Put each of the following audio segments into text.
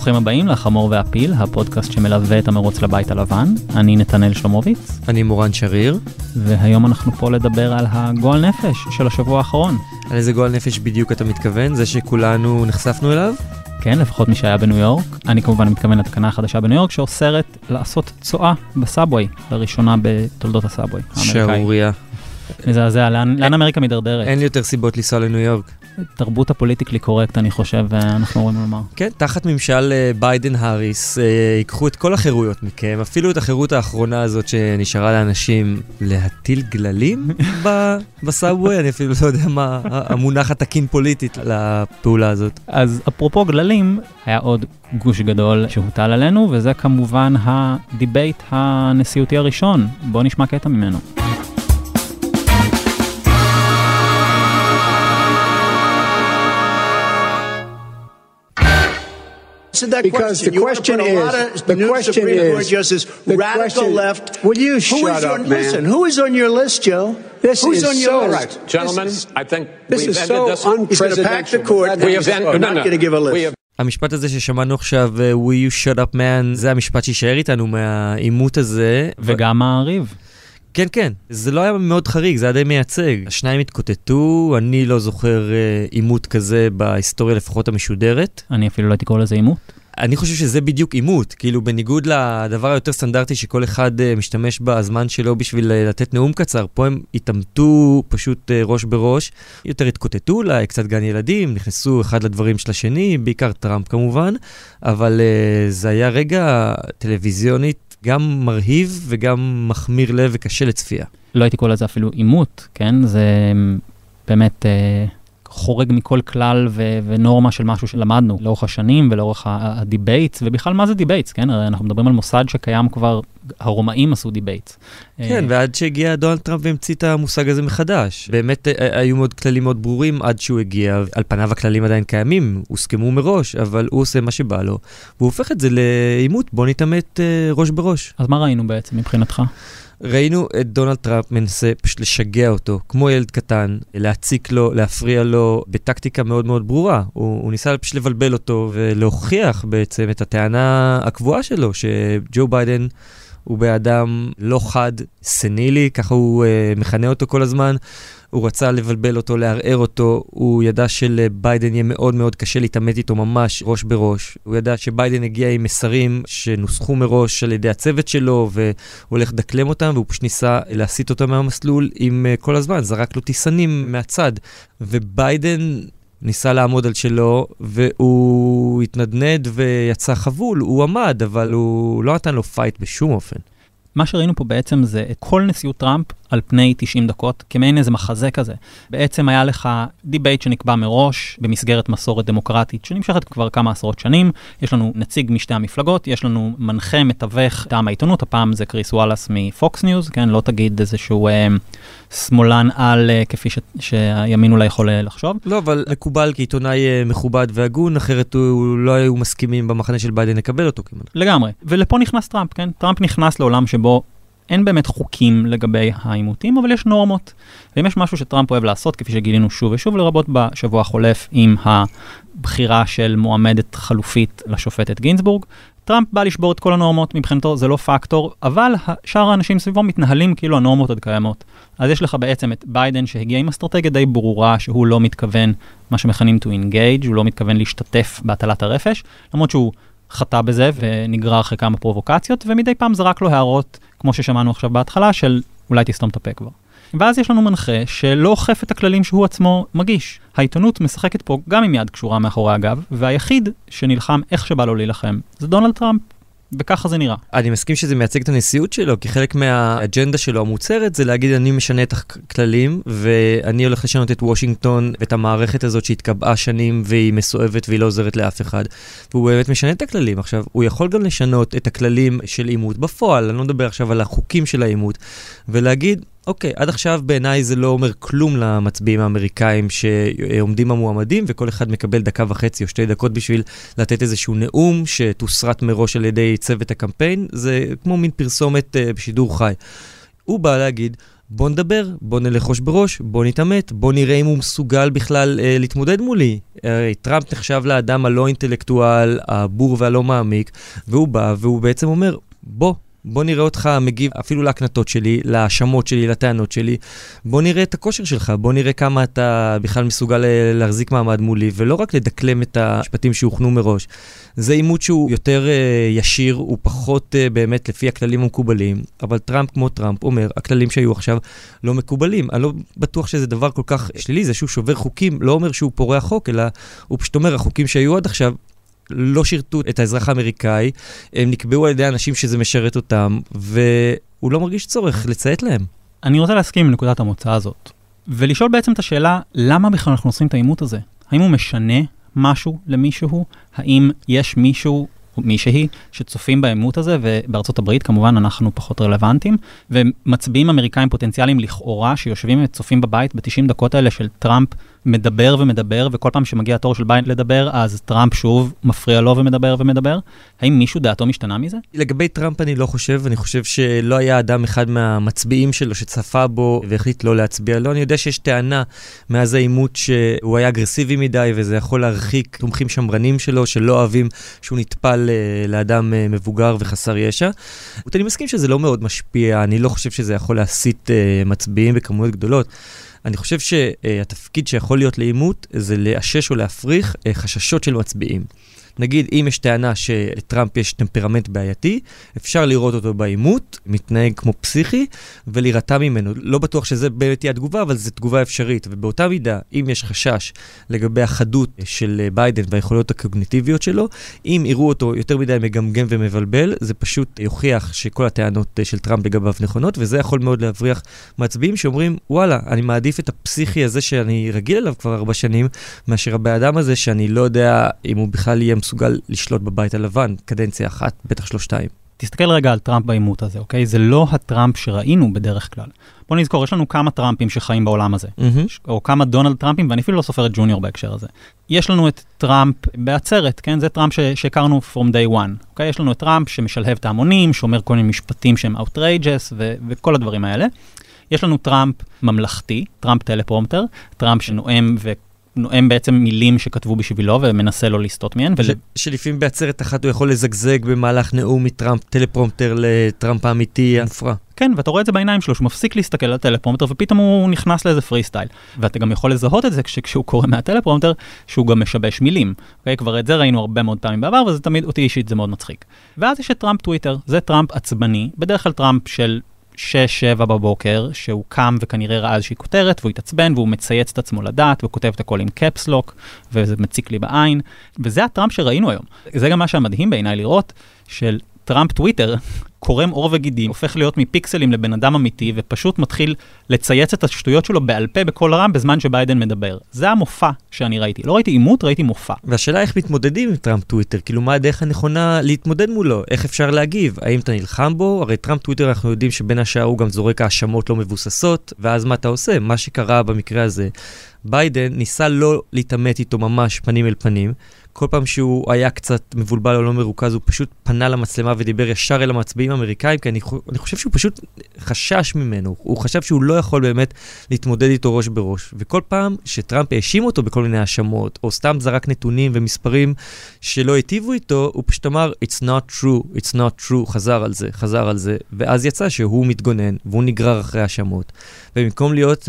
ברוכים הבאים לחמור והפיל, הפודקאסט שמלווה את המרוץ לבית הלבן. אני נתנאל שלומוביץ. אני מורן שריר. והיום אנחנו פה לדבר על הגועל נפש של השבוע האחרון. על איזה גועל נפש בדיוק אתה מתכוון? זה שכולנו נחשפנו אליו? כן, לפחות מי שהיה בניו יורק. אני כמובן מתכוון לתקנה החדשה בניו יורק שאוסרת לעשות צואה בסאבווי, לראשונה בתולדות הסאבווי. שערורייה. מזעזע, לאן, לאן אמריקה מידרדרת? אין לי יותר סיבות לנסוע לניו יורק. תרבות ה politically correct, אני חושב, אנחנו אמורים לומר. כן, תחת ממשל אה, ביידן-האריס, אה, ייקחו את כל החירויות מכם, אפילו את החירות האחרונה הזאת שנשארה לאנשים להטיל גללים ב subway, אני אפילו לא יודע מה המונח התקין פוליטית לפעולה הזאת. אז אפרופו גללים, היה עוד גוש גדול שהוטל עלינו, וזה כמובן ה debate הנשיאותי הראשון. בואו נשמע קטע ממנו. Answered that because question. the question you is, of, the question Supreme is, Court justice, radical question, left. Will you shut up, on, man? Listen, who is on your list, Joe? This Who's is on your so, list? right. Gentlemen, is, I think this we've is ended so this. He's going to pack the court. We have ended, I'm not going to give a list. המשפט הזה ששמענו עכשיו, will you shut up man, זה המשפט שיישאר איתנו מהעימות הזה. וגם הריב. כן, כן, זה לא היה מאוד חריג, זה היה די מייצג. השניים התקוטטו, אני לא זוכר עימות כזה בהיסטוריה לפחות המשודרת. אני אפילו לא הייתי קורא לזה עימות. אני חושב שזה בדיוק עימות, כאילו בניגוד לדבר היותר סטנדרטי שכל אחד uh, משתמש בזמן שלו בשביל uh, לתת נאום קצר, פה הם התעמתו פשוט ראש בראש, יותר התקוטטו אולי, קצת גן ילדים, נכנסו אחד לדברים של השני, בעיקר טראמפ כמובן, אבל זה היה רגע טלוויזיונית גם מרהיב וגם מחמיר לב וקשה לצפייה. לא הייתי קורא לזה אפילו עימות, כן? זה באמת... Uh... חורג מכל כלל ו- ונורמה של משהו שלמדנו לאורך השנים ולאורך ה debates, ובכלל מה זה debates, כן? הרי אנחנו מדברים על מוסד שקיים כבר, הרומאים עשו debates. כן, ועד שהגיע דונלד טראמפ והמציא את המושג הזה מחדש. באמת היו מאוד כללים מאוד ברורים עד שהוא הגיע, על פניו הכללים עדיין קיימים, הוסכמו מראש, אבל הוא עושה מה שבא לו, והוא הופך את זה לעימות, בוא נתעמת ראש בראש. אז מה ראינו בעצם מבחינתך? ראינו את דונלד טראמפ מנסה פשוט לשגע אותו, כמו ילד קטן, להציק לו, להפריע לו, בטקטיקה מאוד מאוד ברורה. הוא, הוא ניסה פשוט לבלבל אותו ולהוכיח בעצם את הטענה הקבועה שלו, שג'ו ביידן הוא אדם לא חד, סנילי, ככה הוא uh, מכנה אותו כל הזמן. הוא רצה לבלבל אותו, לערער אותו, הוא ידע שלביידן יהיה מאוד מאוד קשה להתעמת איתו ממש ראש בראש. הוא ידע שביידן הגיע עם מסרים שנוסחו מראש על ידי הצוות שלו, והוא הולך לדקלם אותם, והוא פשוט ניסה להסיט אותו מהמסלול עם uh, כל הזמן, זרק לו טיסנים מהצד. וביידן ניסה לעמוד על שלו, והוא התנדנד ויצא חבול, הוא עמד, אבל הוא לא נתן לו fight בשום אופן. מה שראינו פה בעצם זה את כל נשיאות טראמפ על פני 90 דקות, כמעין איזה מחזה כזה. בעצם היה לך debate שנקבע מראש במסגרת מסורת דמוקרטית שנמשכת כבר כמה עשרות שנים. יש לנו נציג משתי המפלגות, יש לנו מנחה, מתווך מטעם העיתונות, הפעם זה קריס וואלאס מפוקס ניוז, כן, לא תגיד איזשהו אה, שמאלן על אה, כפי ש, שהימין אולי יכול לחשוב. לא, אבל מקובל כעיתונאי אה, מכובד והגון, אחרת לא היו מסכימים במחנה של ביידן לקבל אותו כמעט. לגמרי, ולפה נכנס טראמפ, כן? טראמפ נכנס לעולם שבו אין באמת חוקים לגבי העימותים, אבל יש נורמות. ואם יש משהו שטראמפ אוהב לעשות, כפי שגילינו שוב ושוב, לרבות בשבוע החולף עם הבחירה של מועמדת חלופית לשופטת גינזבורג, טראמפ בא לשבור את כל הנורמות, מבחינתו זה לא פקטור, אבל שאר האנשים סביבו מתנהלים כאילו הנורמות עוד קיימות. אז יש לך בעצם את ביידן שהגיע עם אסטרטגיה די ברורה שהוא לא מתכוון, מה שמכנים to engage, הוא לא מתכוון להשתתף בהטלת הרפש, למרות שהוא חטא בזה ונגרר אחרי כמה פרובוקציות, ומדי פעם זרק לו הערות, כמו ששמענו עכשיו בהתחלה, של אולי תסתום את הפה כבר. ואז יש לנו מנחה שלא אוכף את הכללים שהוא עצמו מגיש. העיתונות משחקת פה גם עם יד קשורה מאחורי הגב, והיחיד שנלחם איך שבא לו להילחם זה דונלד טראמפ. וככה זה נראה. אני מסכים שזה מייצג את הנשיאות שלו, כי חלק מהאג'נדה שלו המוצהרת זה להגיד אני משנה את הכללים ואני הולך לשנות את וושינגטון ואת המערכת הזאת שהתקבעה שנים והיא מסואבת והיא לא עוזרת לאף אחד. והוא באמת משנה את הכללים. עכשיו, הוא יכול גם לשנות את הכללים של עימות בפועל, אני לא מדבר עכשיו על החוקים של העימות, ולהגיד, אוקיי, עד עכשיו בעיניי זה לא אומר כלום למצביעים האמריקאים שעומדים המועמדים, וכל אחד מקבל דקה וחצי או שתי דקות בשביל לתת איזשהו נאום שתוסרט מראש על ידי צוות הקמפיין. זה כמו מין פרסומת uh, בשידור חי. הוא בא להגיד, בוא נדבר, בוא נלך ראש בראש, בוא נתעמת, בוא נראה אם הוא מסוגל בכלל אה, להתמודד מולי. הרי טראמפ נחשב לאדם הלא אינטלקטואל, הבור והלא מעמיק, והוא בא והוא בעצם אומר, בוא, בוא נראה אותך מגיב אפילו להקנטות שלי, להאשמות שלי, לטענות שלי. בוא נראה את הכושר שלך, בוא נראה כמה אתה בכלל מסוגל אה, להחזיק מעמד מולי, ולא רק לדקלם את המשפטים שהוכנו מראש. זה עימות שהוא יותר uh, ישיר, הוא פחות uh, באמת לפי הכללים המקובלים, אבל טראמפ כמו טראמפ אומר, הכללים שהיו עכשיו לא מקובלים. אני לא בטוח שזה דבר כל כך שלילי, זה שהוא שובר חוקים, לא אומר שהוא פורע חוק, אלא הוא פשוט אומר, החוקים שהיו עד עכשיו לא שירתו את האזרח האמריקאי, הם נקבעו על ידי אנשים שזה משרת אותם, והוא לא מרגיש צורך לציית להם. אני רוצה להסכים עם נקודת המוצא הזאת, ולשאול בעצם את השאלה, למה בכלל אנחנו עושים את העימות הזה? האם הוא משנה משהו למישהו? האם יש מישהו מישהי שצופים בעימות הזה, ובארצות הברית כמובן אנחנו פחות רלוונטיים, ומצביעים אמריקאים פוטנציאליים לכאורה שיושבים וצופים בבית ב-90 דקות האלה של טראמפ מדבר ומדבר, וכל פעם שמגיע התור של ביידן לדבר, אז טראמפ שוב מפריע לו ומדבר ומדבר. האם מישהו דעתו משתנה מזה? לגבי טראמפ אני לא חושב, אני חושב שלא היה אדם אחד מהמצביעים שלו שצפה בו והחליט לא להצביע לו. אני יודע שיש טענה מאז העימות שהוא היה אגרסיבי מדי, וזה יכול להרחיק תומכים שמרנים שלו, שלא אוהבים שהוא נטפל אה, לאדם אה, מבוגר וחסר ישע. אני מסכים שזה לא מאוד משפיע, אני לא חושב שזה יכול להסיט אה, מצביעים בכמויות גדולות. אני חושב שהתפקיד שיכול להיות לעימות זה לאשש או להפריך חששות של מצביעים. נגיד, אם יש טענה שלטראמפ יש טמפרמנט בעייתי, אפשר לראות אותו בעימות, מתנהג כמו פסיכי, ולהירתע ממנו. לא בטוח שזה באמת תהיה התגובה, אבל זו תגובה אפשרית. ובאותה מידה, אם יש חשש לגבי החדות של ביידן והיכולות הקוגניטיביות שלו, אם יראו אותו יותר מדי מגמגם ומבלבל, זה פשוט יוכיח שכל הטענות של טראמפ לגביו נכונות, וזה יכול מאוד להבריח מצביעים שאומרים, וואלה, אני מעדיף את הפסיכי הזה שאני רגיל אליו כבר ארבע שנים, מאשר הבן אדם הזה שאני לא יודע אם הוא בכלל יהיה מסוגל לשלוט בבית הלבן, קדנציה אחת, בטח לא שתיים. תסתכל רגע על טראמפ בעימות הזה, אוקיי? זה לא הטראמפ שראינו בדרך כלל. בוא נזכור, יש לנו כמה טראמפים שחיים בעולם הזה, mm-hmm. או כמה דונלד טראמפים, ואני אפילו לא סופר את ג'וניור בהקשר הזה. יש לנו את טראמפ בעצרת, כן? זה טראמפ שהכרנו from day one, אוקיי? יש לנו את טראמפ שמשלהב את ההמונים, שאומר כל מיני משפטים שהם outrageous ו- וכל הדברים האלה. יש לנו טראמפ ממלכתי, טראמפ טלפרומטר, טראמפ שנואם ו... נואם בעצם מילים שכתבו בשבילו ומנסה לא לסטות מהן. ול... שלפעמים בעצרת אחת הוא יכול לזגזג במהלך נאום מטראמפ טלפרומטר לטראמפ האמיתי המופרע. כן, ואתה רואה את זה בעיניים שלו, שהוא מפסיק להסתכל על הטלפרומטר ופתאום הוא נכנס לאיזה פרי סטייל. ואתה גם יכול לזהות את זה כשהוא קורא מהטלפרומטר, שהוא גם משבש מילים. אוקיי? כבר את זה ראינו הרבה מאוד פעמים בעבר, וזה תמיד, אותי אישית זה מאוד מצחיק. ואז יש את טראמפ טוויטר, זה טראמפ עצבני, בדרך כלל טראמפ של 6-7 בבוקר, שהוא קם וכנראה ראה איזושהי כותרת, והוא התעצבן והוא מצייץ את עצמו לדעת, וכותב את הכל עם caps lock, וזה מציק לי בעין, וזה הטראמפ שראינו היום. זה גם מה שהמדהים בעיניי לראות, של טראמפ טוויטר קורם עור וגידים, הופך להיות מפיקסלים לבן אדם אמיתי, ופשוט מתחיל לצייץ את השטויות שלו בעל פה בקול רם בזמן שביידן מדבר. זה המופע שאני ראיתי. לא ראיתי עימות, ראיתי מופע. והשאלה איך מתמודדים עם טראמפ טוויטר, כאילו מה הדרך הנכונה להתמודד מולו, איך אפשר להגיב, האם אתה נלחם בו? הרי טראמפ טוויטר אנחנו יודעים שבין השאר הוא גם זורק האשמות לא מבוססות, ואז מה אתה עושה? מה שקרה במקרה הזה, ביידן ניסה לא להתעמת איתו ממש פנים אל פנים. כל פעם שהוא היה קצת מבולבל או לא מרוכז, הוא פשוט פנה למצלמה ודיבר ישר אל המצביעים האמריקאים, כי אני, אני חושב שהוא פשוט חשש ממנו. הוא חשב שהוא לא יכול באמת להתמודד איתו ראש בראש. וכל פעם שטראמפ האשים אותו בכל מיני האשמות, או סתם זרק נתונים ומספרים שלא היטיבו איתו, הוא פשוט אמר, It's not true, it's not true, חזר על זה, חזר על זה, ואז יצא שהוא מתגונן, והוא נגרר אחרי האשמות. ובמקום להיות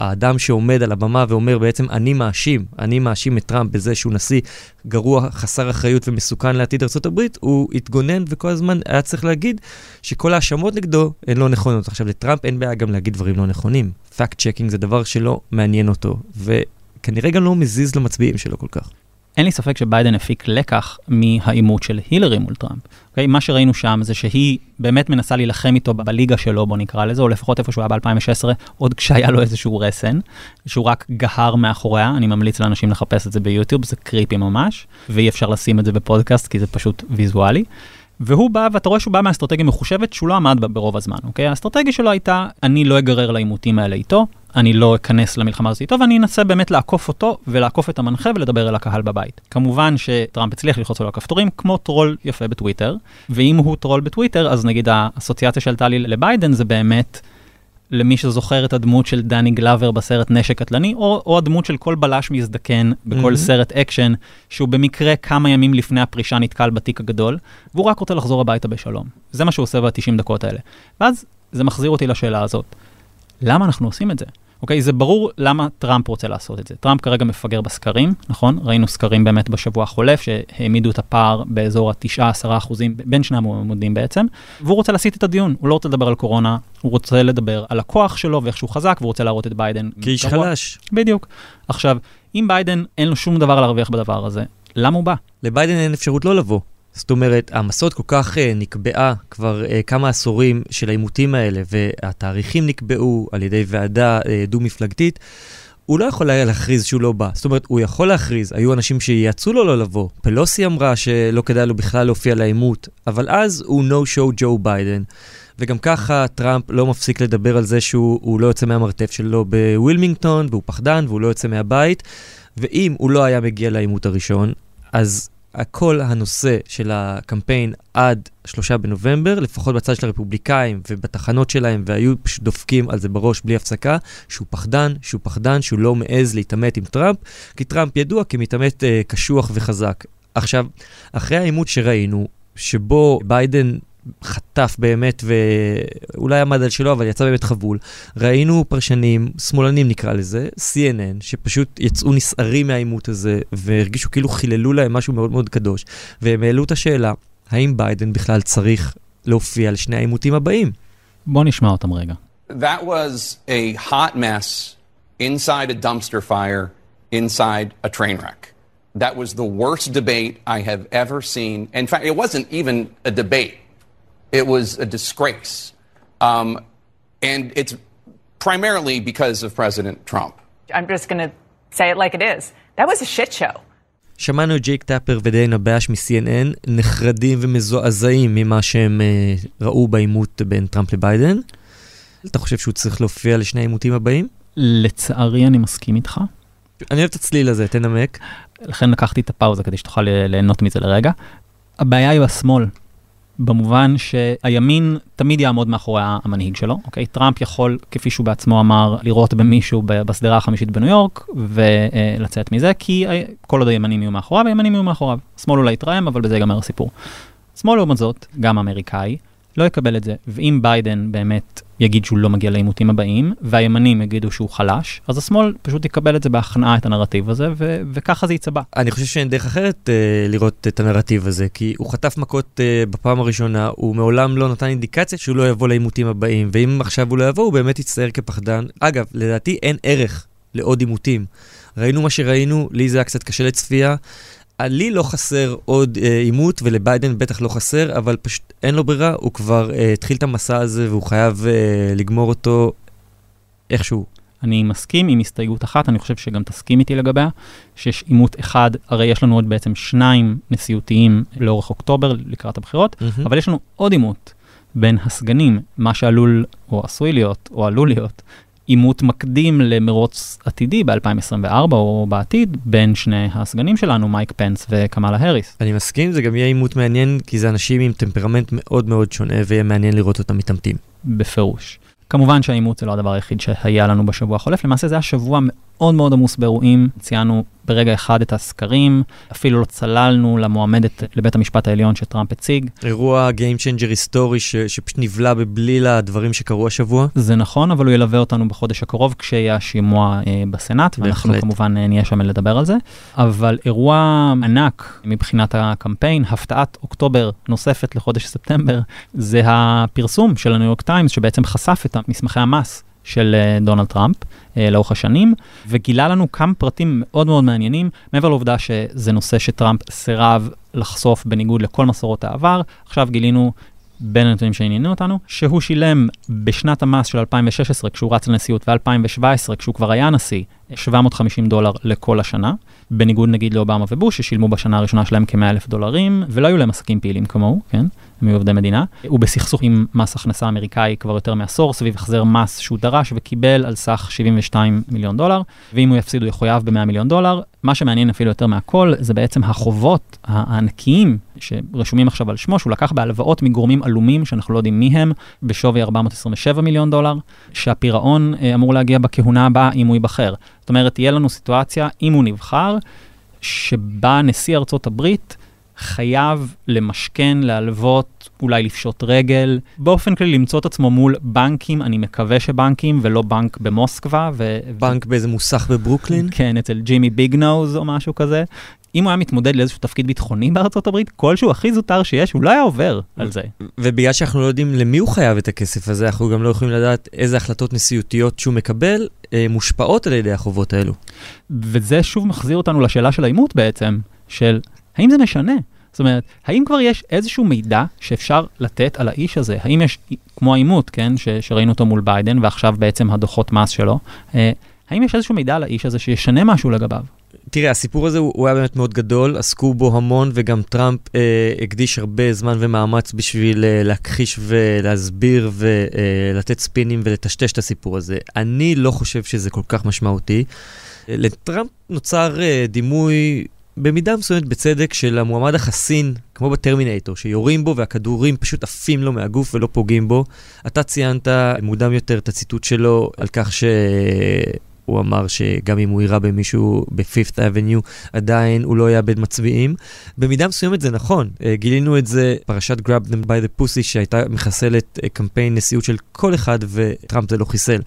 האדם שעומד על הבמה ואומר בעצם, אני מאשים, אני מאשים את טראמפ בזה שהוא נשיא גרוע, חסר אחריות ומסוכן לעתיד ארה"ב, הוא התגונן וכל הזמן היה צריך להגיד שכל ההאשמות נגדו הן לא נכונות. עכשיו, לטראמפ אין בעיה גם להגיד דברים לא נכונים. fact checking זה דבר שלא מעניין אותו, וכנראה גם לא מזיז למצביעים שלו כל כך. אין לי ספק שביידן הפיק לקח מהעימות של הילרי מול טראמפ. Okay, okay? מה שראינו שם זה שהיא באמת מנסה להילחם איתו בליגה שלו, בוא נקרא לזה, או לפחות איפה שהוא היה ב-2016, עוד כשהיה לו איזשהו רסן, שהוא רק גהר מאחוריה, אני ממליץ לאנשים לחפש את זה ביוטיוב, זה creepy ממש, ואי אפשר לשים את זה בפודקאסט כי זה פשוט ויזואלי. והוא בא, ואתה רואה שהוא בא מאסטרטגיה מחושבת שהוא לא עמד ברוב הזמן, אוקיי? האסטרטגיה שלו הייתה, אני לא אגרר לעימותים האלה איתו, אני לא אכנס למלחמה הזאת איתו, ואני אנסה באמת לעקוף אותו ולעקוף את המנחה ולדבר אל הקהל בבית. כמובן שטראמפ הצליח ללחוץ לו על הכפתורים, כמו טרול יפה בטוויטר, ואם הוא טרול בטוויטר, אז נגיד האסוציאציה שעלתה לי לביידן זה באמת למי שזוכר את הדמות של דני גלאבר בסרט נשק קטלני, או, או הדמות של כל בלש מזדקן בכל mm-hmm. סרט אקשן, שהוא במקרה כמה ימים לפני הפרישה נתקל בתיק הגדול, והוא רק רוצה לחזור הביתה בשלום. זה מה שהוא עושה ב-90 דקות האלה. ואז זה מחזיר אותי לשאלה הזאת. למה אנחנו עושים את זה? אוקיי, זה ברור למה טראמפ רוצה לעשות את זה. טראמפ כרגע מפגר בסקרים, נכון? ראינו סקרים באמת בשבוע החולף, שהעמידו את הפער באזור ה-9-10 אחוזים בין שני המועמדים בעצם, והוא רוצה להסיט את הדיון, הוא לא רוצה לדבר על קורונה, הוא רוצה לדבר על הכוח שלו ואיך שהוא חזק, והוא רוצה להראות את ביידן. כאיש חלש. בדיוק. עכשיו, אם ביידן אין לו שום דבר להרוויח בדבר הזה, למה הוא בא? לביידן אין אפשרות לא לבוא. זאת אומרת, המסורת כל כך uh, נקבעה כבר uh, כמה עשורים של העימותים האלה, והתאריכים נקבעו על ידי ועדה uh, דו-מפלגתית, הוא לא יכול היה להכריז שהוא לא בא. זאת אומרת, הוא יכול להכריז, היו אנשים שיעצו לו לא לבוא. פלוסי אמרה שלא כדאי לו בכלל להופיע לעימות, אבל אז הוא no-show ג'ו ביידן. וגם ככה טראמפ לא מפסיק לדבר על זה שהוא לא יוצא מהמרתף שלו בווילמינגטון, והוא פחדן, והוא לא יוצא מהבית. ואם הוא לא היה מגיע לעימות הראשון, אז כל הנושא של הקמפיין עד שלושה בנובמבר, לפחות בצד של הרפובליקאים ובתחנות שלהם, והיו פשוט דופקים על זה בראש בלי הפסקה, שהוא פחדן, שהוא פחדן, שהוא לא מעז להתעמת עם טראמפ, כי טראמפ ידוע כמתעמת אה, קשוח וחזק. עכשיו, אחרי העימות שראינו, שבו ביידן חטף באמת, ואולי עמד על שלו, אבל יצא באמת חבול. ראינו פרשנים, שמאלנים נקרא לזה, CNN, שפשוט יצאו נסערים מהעימות הזה, והרגישו כאילו חיללו להם משהו מאוד מאוד קדוש, והם העלו את השאלה, האם ביידן בכלל צריך להופיע לשני העימותים הבאים? בוא נשמע אותם רגע. That was a hot mess inside a dumpster fire inside a train wreck. That was the worst debate I have ever seen. In fact, it wasn't even a debate. It was a disgrace. Um, and it's primarily because of President Trump. I'm just going to say it like it is. That was a shit show. שמענו את ג'ייק טאפר ודיינה באש מ-CNN נחרדים ומזועזעים ממה שהם uh, ראו בעימות בין טראמפ לביידן. אתה חושב שהוא צריך להופיע לשני העימותים הבאים? לצערי אני מסכים איתך. אני אוהב את הצליל הזה, תנמק. לכן לקחתי את הפאוזה כדי שתוכל ליהנות מזה לרגע. הבעיה היא השמאל. במובן שהימין תמיד יעמוד מאחורי המנהיג שלו, אוקיי? טראמפ יכול, כפי שהוא בעצמו אמר, לירות במישהו בשדרה החמישית בניו יורק ולצאת מזה, כי כל עוד הימנים יהיו מאחוריו, הימנים יהיו מאחוריו. שמאל אולי יתרעם, אבל בזה ייגמר הסיפור. שמאל לעומת זאת, גם אמריקאי, לא יקבל את זה. ואם ביידן באמת יגיד שהוא לא מגיע לעימותים הבאים, והימנים יגידו שהוא חלש, אז השמאל פשוט יקבל את זה בהכנעה, את הנרטיב הזה, ו- וככה זה יצבע. אני חושב שאין דרך אחרת uh, לראות את הנרטיב הזה, כי הוא חטף מכות uh, בפעם הראשונה, הוא מעולם לא נתן אינדיקציה שהוא לא יבוא לעימותים הבאים, ואם עכשיו הוא לא יבוא, הוא באמת יצטייר כפחדן. אגב, לדעתי אין ערך לעוד עימותים. ראינו מה שראינו, לי זה היה קצת קשה לצפייה. לי לא חסר עוד אה, עימות, ולביידן בטח לא חסר, אבל פשוט אין לו ברירה, הוא כבר אה, התחיל את המסע הזה והוא חייב אה, לגמור אותו איכשהו. אני מסכים עם הסתייגות אחת, אני חושב שגם תסכים איתי לגביה, שיש עימות אחד, הרי יש לנו עוד בעצם שניים נשיאותיים לאורך אוקטובר לקראת הבחירות, mm-hmm. אבל יש לנו עוד עימות בין הסגנים, מה שעלול, או עשוי להיות, או עלול להיות, עימות מקדים למרוץ עתידי ב-2024 או בעתיד בין שני הסגנים שלנו, מייק פנס וקמאלה האריס. אני מסכים, זה גם יהיה עימות מעניין, כי זה אנשים עם טמפרמנט מאוד מאוד שונה, ויהיה מעניין לראות אותם מתעמתים. בפירוש. כמובן שהעימות זה לא הדבר היחיד שהיה לנו בשבוע החולף, למעשה זה היה שבוע מאוד מאוד עמוס באירועים, ציינו ברגע אחד את הסקרים, אפילו לא צללנו למועמדת לבית המשפט העליון שטראמפ הציג. אירוע Game Changer היסטורי ש, שפשוט נבלע בבליל הדברים שקרו השבוע. זה נכון, אבל הוא ילווה אותנו בחודש הקרוב כשיהיה השימוע אה, בסנאט, ואנחנו בהחלט. כמובן אה, נהיה שם לדבר על זה. אבל אירוע ענק מבחינת הקמפיין, הפתעת אוקטובר נוספת לחודש ספטמבר, זה הפרסום של הניו יורק טיימס שבעצם חשף את מסמכי המס של אה, דונלד טראמפ אה, לאורך השנים, וגילה לנו כמה פרטים מאוד מאוד מעניינים, מעבר לעובדה שזה נושא שטראמפ סירב לחשוף בניגוד לכל מסורות העבר, עכשיו גילינו בין הנתונים שעניינו אותנו, שהוא שילם בשנת המס של 2016, כשהוא רץ לנשיאות, ו-2017, כשהוא כבר היה נשיא, 750 דולר לכל השנה, בניגוד נגיד לאובמה ובוש, ששילמו בשנה הראשונה שלהם כ-100 אלף דולרים, ולא היו להם עסקים פעילים כמוהו, כן? הם היו עובדי מדינה. הוא בסכסוך עם מס הכנסה אמריקאי כבר יותר מעשור, סביב החזר מס שהוא דרש וקיבל על סך 72 מיליון דולר, ואם הוא יפסיד הוא יחויב ב-100 מיליון דולר. מה שמעניין אפילו יותר מהכל, זה בעצם החובות הענקיים שרשומים עכשיו על שמו, שהוא לקח בהלוואות מגורמים עלומים שאנחנו לא יודעים מי הם, בשווי 427 מיליון דולר, שהפירעון אה, אמור להגיע בכהונה הבאה אם הוא ייבחר. זאת אומרת, תהיה לנו סיטואציה, אם הוא נבחר, שבה נשיא ארצות הברית חייב למשכן, להלוות, אולי לפשוט רגל, באופן כללי למצוא את עצמו מול בנקים, אני מקווה שבנקים ולא בנק במוסקבה. ו... בנק באיזה מוסך בברוקלין? כן, אצל ג'ימי ביג נוז או משהו כזה. אם הוא היה מתמודד לאיזשהו תפקיד ביטחוני בארצות הברית, כלשהו הכי זוטר שיש, הוא לא היה עובר על זה. ובגלל שאנחנו לא יודעים למי הוא חייב את הכסף הזה, אנחנו גם לא יכולים לדעת איזה החלטות נשיאותיות שהוא מקבל, אה, מושפעות על ידי החובות האלו. וזה שוב מחזיר אותנו לשאלה של העימות בעצם, של האם זה משנה? זאת אומרת, האם כבר יש איזשהו מידע שאפשר לתת על האיש הזה? האם יש, כמו העימות, כן, ש, שראינו אותו מול ביידן, ועכשיו בעצם הדוחות מס שלו, אה, האם יש איזשהו מידע על האיש הזה שישנה משהו לגביו? תראה, הסיפור הזה הוא, הוא היה באמת מאוד גדול, עסקו בו המון, וגם טראמפ אה, הקדיש הרבה זמן ומאמץ בשביל אה, להכחיש ולהסביר ולתת אה, ספינים ולטשטש את הסיפור הזה. אני לא חושב שזה כל כך משמעותי. אה, לטראמפ נוצר אה, דימוי במידה מסוימת בצדק של המועמד החסין, כמו בטרמינטור, שיורים בו והכדורים פשוט עפים לו מהגוף ולא פוגעים בו. אתה ציינת מוקדם יותר את הציטוט שלו על כך ש... הוא אמר שגם אם הוא יירה במישהו ב-Fifth Avenue, עדיין הוא לא יאבד מצביעים. במידה מסוימת זה נכון, אה, גילינו את זה, פרשת Grab them by the pussy, שהייתה מחסלת אה, קמפיין נשיאות של כל אחד, וטראמפ זה לא חיסל.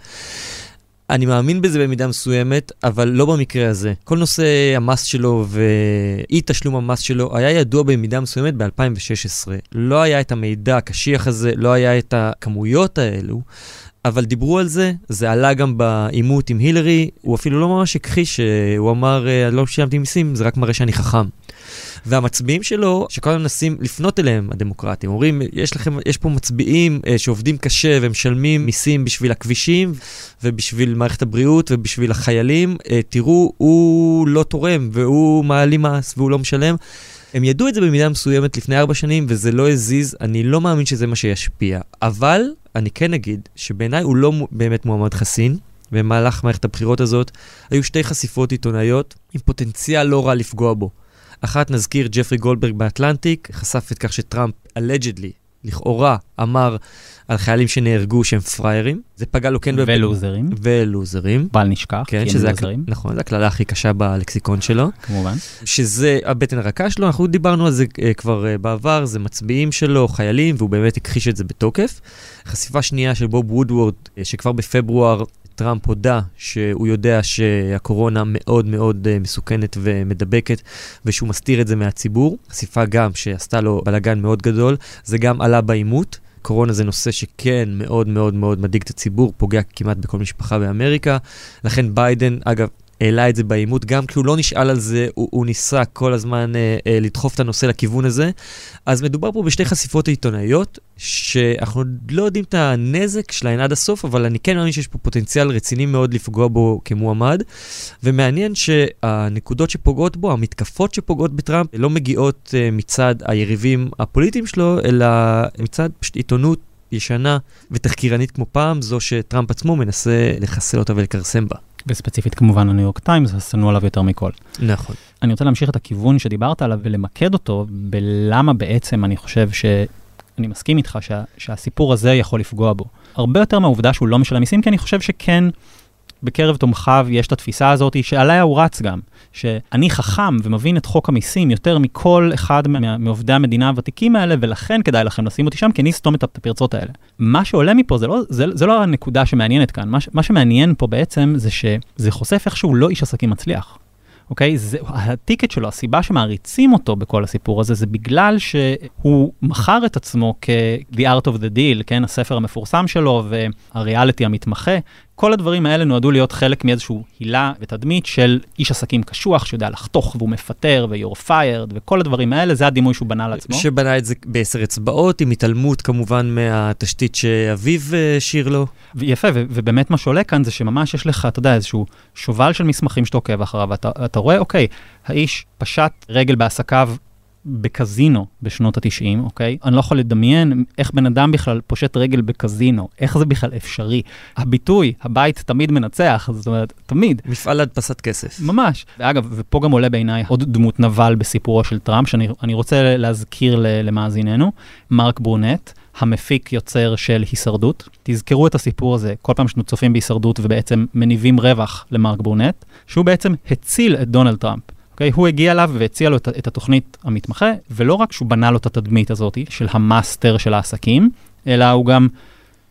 אני מאמין בזה במידה מסוימת, אבל לא במקרה הזה. כל נושא המס שלו ואי תשלום המס שלו היה ידוע במידה מסוימת ב-2016. לא היה את המידע הקשיח הזה, לא היה את הכמויות האלו. אבל דיברו על זה, זה עלה גם בעימות עם הילרי, הוא אפילו לא ממש הכחיש, הוא אמר, אה, לא שילמתי מיסים, זה רק מראה שאני חכם. והמצביעים שלו, שכל הזמן מנסים לפנות אליהם, הדמוקרטים, אומרים, יש לכם, יש פה מצביעים אה, שעובדים קשה ומשלמים מיסים בשביל הכבישים ובשביל מערכת הבריאות ובשביל החיילים, אה, תראו, הוא לא תורם והוא מעלים מס והוא לא משלם. הם ידעו את זה במידה מסוימת לפני ארבע שנים, וזה לא הזיז, אני לא מאמין שזה מה שישפיע. אבל אני כן אגיד שבעיניי הוא לא באמת מועמד חסין. במהלך מערכת הבחירות הזאת היו שתי חשיפות עיתונאיות עם פוטנציאל לא רע לפגוע בו. אחת נזכיר, ג'פרי גולדברג באטלנטיק, חשף את כך שטראמפ, אלג'דלי, לכאורה, אמר על חיילים שנהרגו שהם פראיירים. זה פגע לו כן... ולוזרים. ולוזרים. בל נשכח, כן, שזה לוזרים. הק... נכון, זו הקללה הכי קשה בלקסיקון שלו. כמובן. שזה הבטן הרכה שלו, אנחנו דיברנו על זה uh, כבר uh, בעבר, זה מצביעים שלו, חיילים, והוא באמת הכחיש את זה בתוקף. חשיפה שנייה של בוב וודוורד, שכבר בפברואר טראמפ הודה שהוא יודע שהקורונה מאוד מאוד uh, מסוכנת ומדבקת ושהוא מסתיר את זה מהציבור. חשיפה גם שעשתה לו בלאגן מאוד גדול, זה גם עלה בעימות. קורונה זה נושא שכן מאוד מאוד מאוד מדאיג את הציבור, פוגע כמעט בכל משפחה באמריקה. לכן ביידן, אגב, העלה את זה בעימות, גם כשהוא לא נשאל על זה, הוא, הוא ניסה כל הזמן אה, אה, לדחוף את הנושא לכיוון הזה. אז מדובר פה בשתי חשיפות עיתונאיות, שאנחנו לא יודעים את הנזק שלהן עד הסוף, אבל אני כן מאמין שיש פה פוטנציאל רציני מאוד לפגוע בו כמועמד. ומעניין שהנקודות שפוגעות בו, המתקפות שפוגעות בטראמפ, לא מגיעות אה, מצד היריבים הפוליטיים שלו, אלא מצד פשוט עיתונות ישנה ותחקירנית כמו פעם, זו שטראמפ עצמו מנסה לחסל אותה ולכרסם בה. וספציפית כמובן הניו יורק טיימס, שנוא עליו יותר מכל. נכון. אני רוצה להמשיך את הכיוון שדיברת עליו ולמקד אותו בלמה בעצם אני חושב ש... אני מסכים איתך שה, שהסיפור הזה יכול לפגוע בו. הרבה יותר מהעובדה שהוא לא משלם מיסים, כי אני חושב שכן, בקרב תומכיו יש את התפיסה הזאת, שעליה הוא רץ גם, שאני חכם ומבין את חוק המיסים יותר מכל אחד מעובדי המדינה הוותיקים האלה, ולכן כדאי לכם לשים אותי שם, כי אני אסתום את הפרצות האלה. מה שעולה מפה זה לא, זה, זה לא הנקודה שמעניינת כאן, מה, מה שמעניין פה בעצם זה שזה חושף איך שהוא לא איש עסקים מצליח. אוקיי? זה, הטיקט שלו, הסיבה שמעריצים אותו בכל הסיפור הזה, זה בגלל שהוא מכר את עצמו כ-The Art of the Deal, כן? הספר המפורסם שלו והריאליטי המתמחה, כל הדברים האלה נועדו להיות חלק מאיזשהו הילה ותדמית של איש עסקים קשוח שיודע לחתוך והוא מפטר ו-you're fired וכל הדברים האלה, זה הדימוי שהוא בנה לעצמו. שבנה את זה בעשר אצבעות, עם התעלמות כמובן מהתשתית שאביו השאיר לו. יפה, ו- ובאמת מה שעולה כאן זה שממש יש לך, אתה יודע, איזשהו שובל של מסמכים שאתה עוקב אחריו, ואתה רואה, אוקיי, האיש פשט רגל בעסקיו בקזינו בשנות ה-90, אוקיי? אני לא יכול לדמיין איך בן אדם בכלל פושט רגל בקזינו, איך זה בכלל אפשרי. הביטוי, הבית תמיד מנצח, זאת אומרת, תמיד. מפעל הדפסת כסף. ממש. ואגב, ופה גם עולה בעיניי עוד דמות נבל בסיפורו של טראמפ, שאני רוצה להזכיר למאזיננו, מארק ברנט. המפיק יוצר של הישרדות. תזכרו את הסיפור הזה כל פעם שאתם צופים בהישרדות ובעצם מניבים רווח למארק ברנט, שהוא בעצם הציל את דונלד טראמפ. אוקיי? הוא הגיע אליו והציע לו את, את התוכנית המתמחה, ולא רק שהוא בנה לו את התדמית הזאת של ה master של העסקים, אלא הוא גם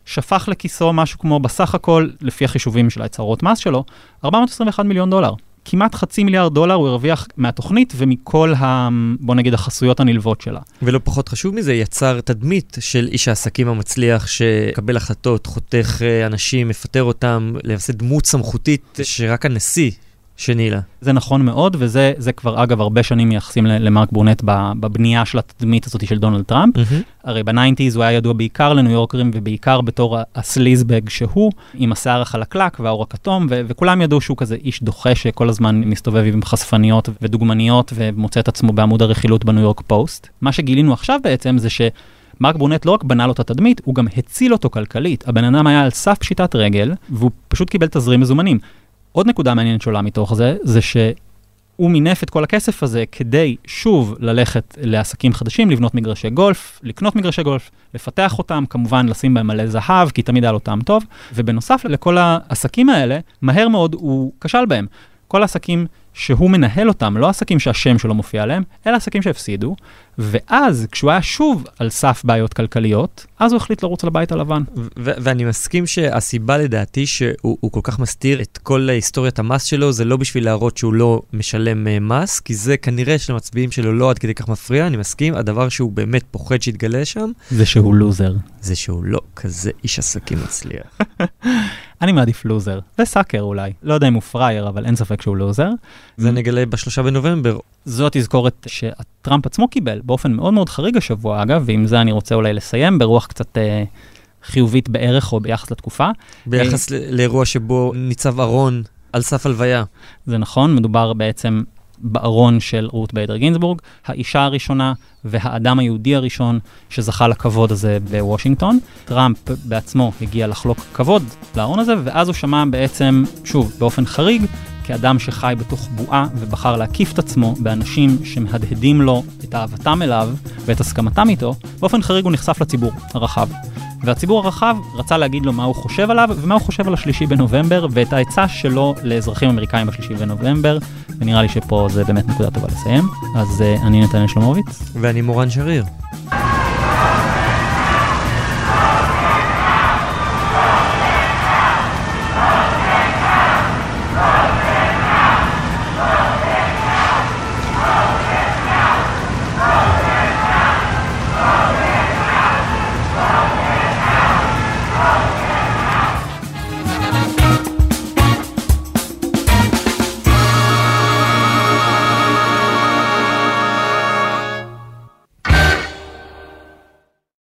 שפך לכיסו משהו כמו בסך הכל, לפי החישובים של ההצהרות מס שלו, 421 מיליון דולר. כמעט חצי מיליארד דולר הוא הרוויח מהתוכנית ומכל, ה, בוא נגיד, החסויות הנלוות שלה. ולא פחות חשוב מזה, יצר תדמית של איש העסקים המצליח שקבל החלטות, חותך אה, אנשים, מפטר אותם, למעשה דמות סמכותית שרק הנשיא שני לה. זה נכון מאוד, וזה כבר אגב הרבה שנים מייחסים למרק ברונט בבנייה של התדמית הזאת של דונלד טראמפ. Mm-hmm. הרי ב nineties הוא היה ידוע בעיקר לניו יורקרים ובעיקר בתור ה sleazebag שהוא, עם השיער החלקלק והאור הכתום, ו- וכולם ידעו שהוא כזה איש דוחה שכל הזמן מסתובב עם חשפניות ודוגמניות ומוצא את עצמו בעמוד הרכילות בניו יורק פוסט. מה שגילינו עכשיו בעצם זה ש... מארק ברנט לא רק בנה לו את התדמית, הוא גם הציל אותו כלכלית. הבן אדם היה על סף פשיטת רגל, והוא פשוט קיבל תזרים מזומנים. עוד נקודה מעניינת שעולה מתוך זה, זה שהוא מינף את כל הכסף הזה כדי שוב ללכת לעסקים חדשים, לבנות מגרשי גולף, לקנות מגרשי גולף, לפתח אותם, כמובן לשים בהם מלא זהב, כי תמיד היה לו טעם טוב, ובנוסף לכל העסקים האלה, מהר מאוד הוא כשל בהם. כל העסקים שהוא מנהל אותם, לא עסקים שהשם שלו מופיע עליהם, אלא עסקים שהפסידו, ואז כשהוא היה שוב על סף בעיות כלכליות, אז הוא החליט לרוץ לבית הלבן. ואני מסכים שהסיבה לדעתי שהוא כל כך מסתיר את כל היסטוריית המס שלו, זה לא בשביל להראות שהוא לא משלם uh, מס, כי זה כנראה שלמצביעים שלו לא עד כדי כך מפריע, אני מסכים, הדבר שהוא באמת פוחד שיתגלה שם, זה שהוא לוזר. זה שהוא לא כזה איש עסקים מצליח. אני מעדיף לוזר, וסאקר אולי. לא יודע אם הוא פראייר, אבל אין ספק שהוא לוזר. זה נגלה בשלושה בנובמבר. זו התזכורת שטראמפ עצמו קיבל, באופן מאוד מאוד חריג השבוע אגב, ועם זה אני רוצה אולי לסיים ברוח קצת אה, חיובית בערך או ביחס לתקופה. ביחס אה, לאירוע שבו ניצב ארון על סף הלוויה. זה נכון, מדובר בעצם בארון של רות ביידר גינזבורג, האישה הראשונה והאדם היהודי הראשון שזכה לכבוד הזה בוושינגטון. טראמפ בעצמו הגיע לחלוק כבוד לארון הזה, ואז הוא שמע בעצם, שוב, באופן חריג, כאדם שחי בתוך בועה ובחר להקיף את עצמו באנשים שמהדהדים לו את אהבתם אליו ואת הסכמתם איתו, באופן חריג הוא נחשף לציבור הרחב. והציבור הרחב רצה להגיד לו מה הוא חושב עליו ומה הוא חושב על השלישי בנובמבר ואת העצה שלו לאזרחים אמריקאים בשלישי בנובמבר ונראה לי שפה זה באמת נקודה טובה לסיים. אז uh, אני נתנאל שלומוביץ. ואני מורן שריר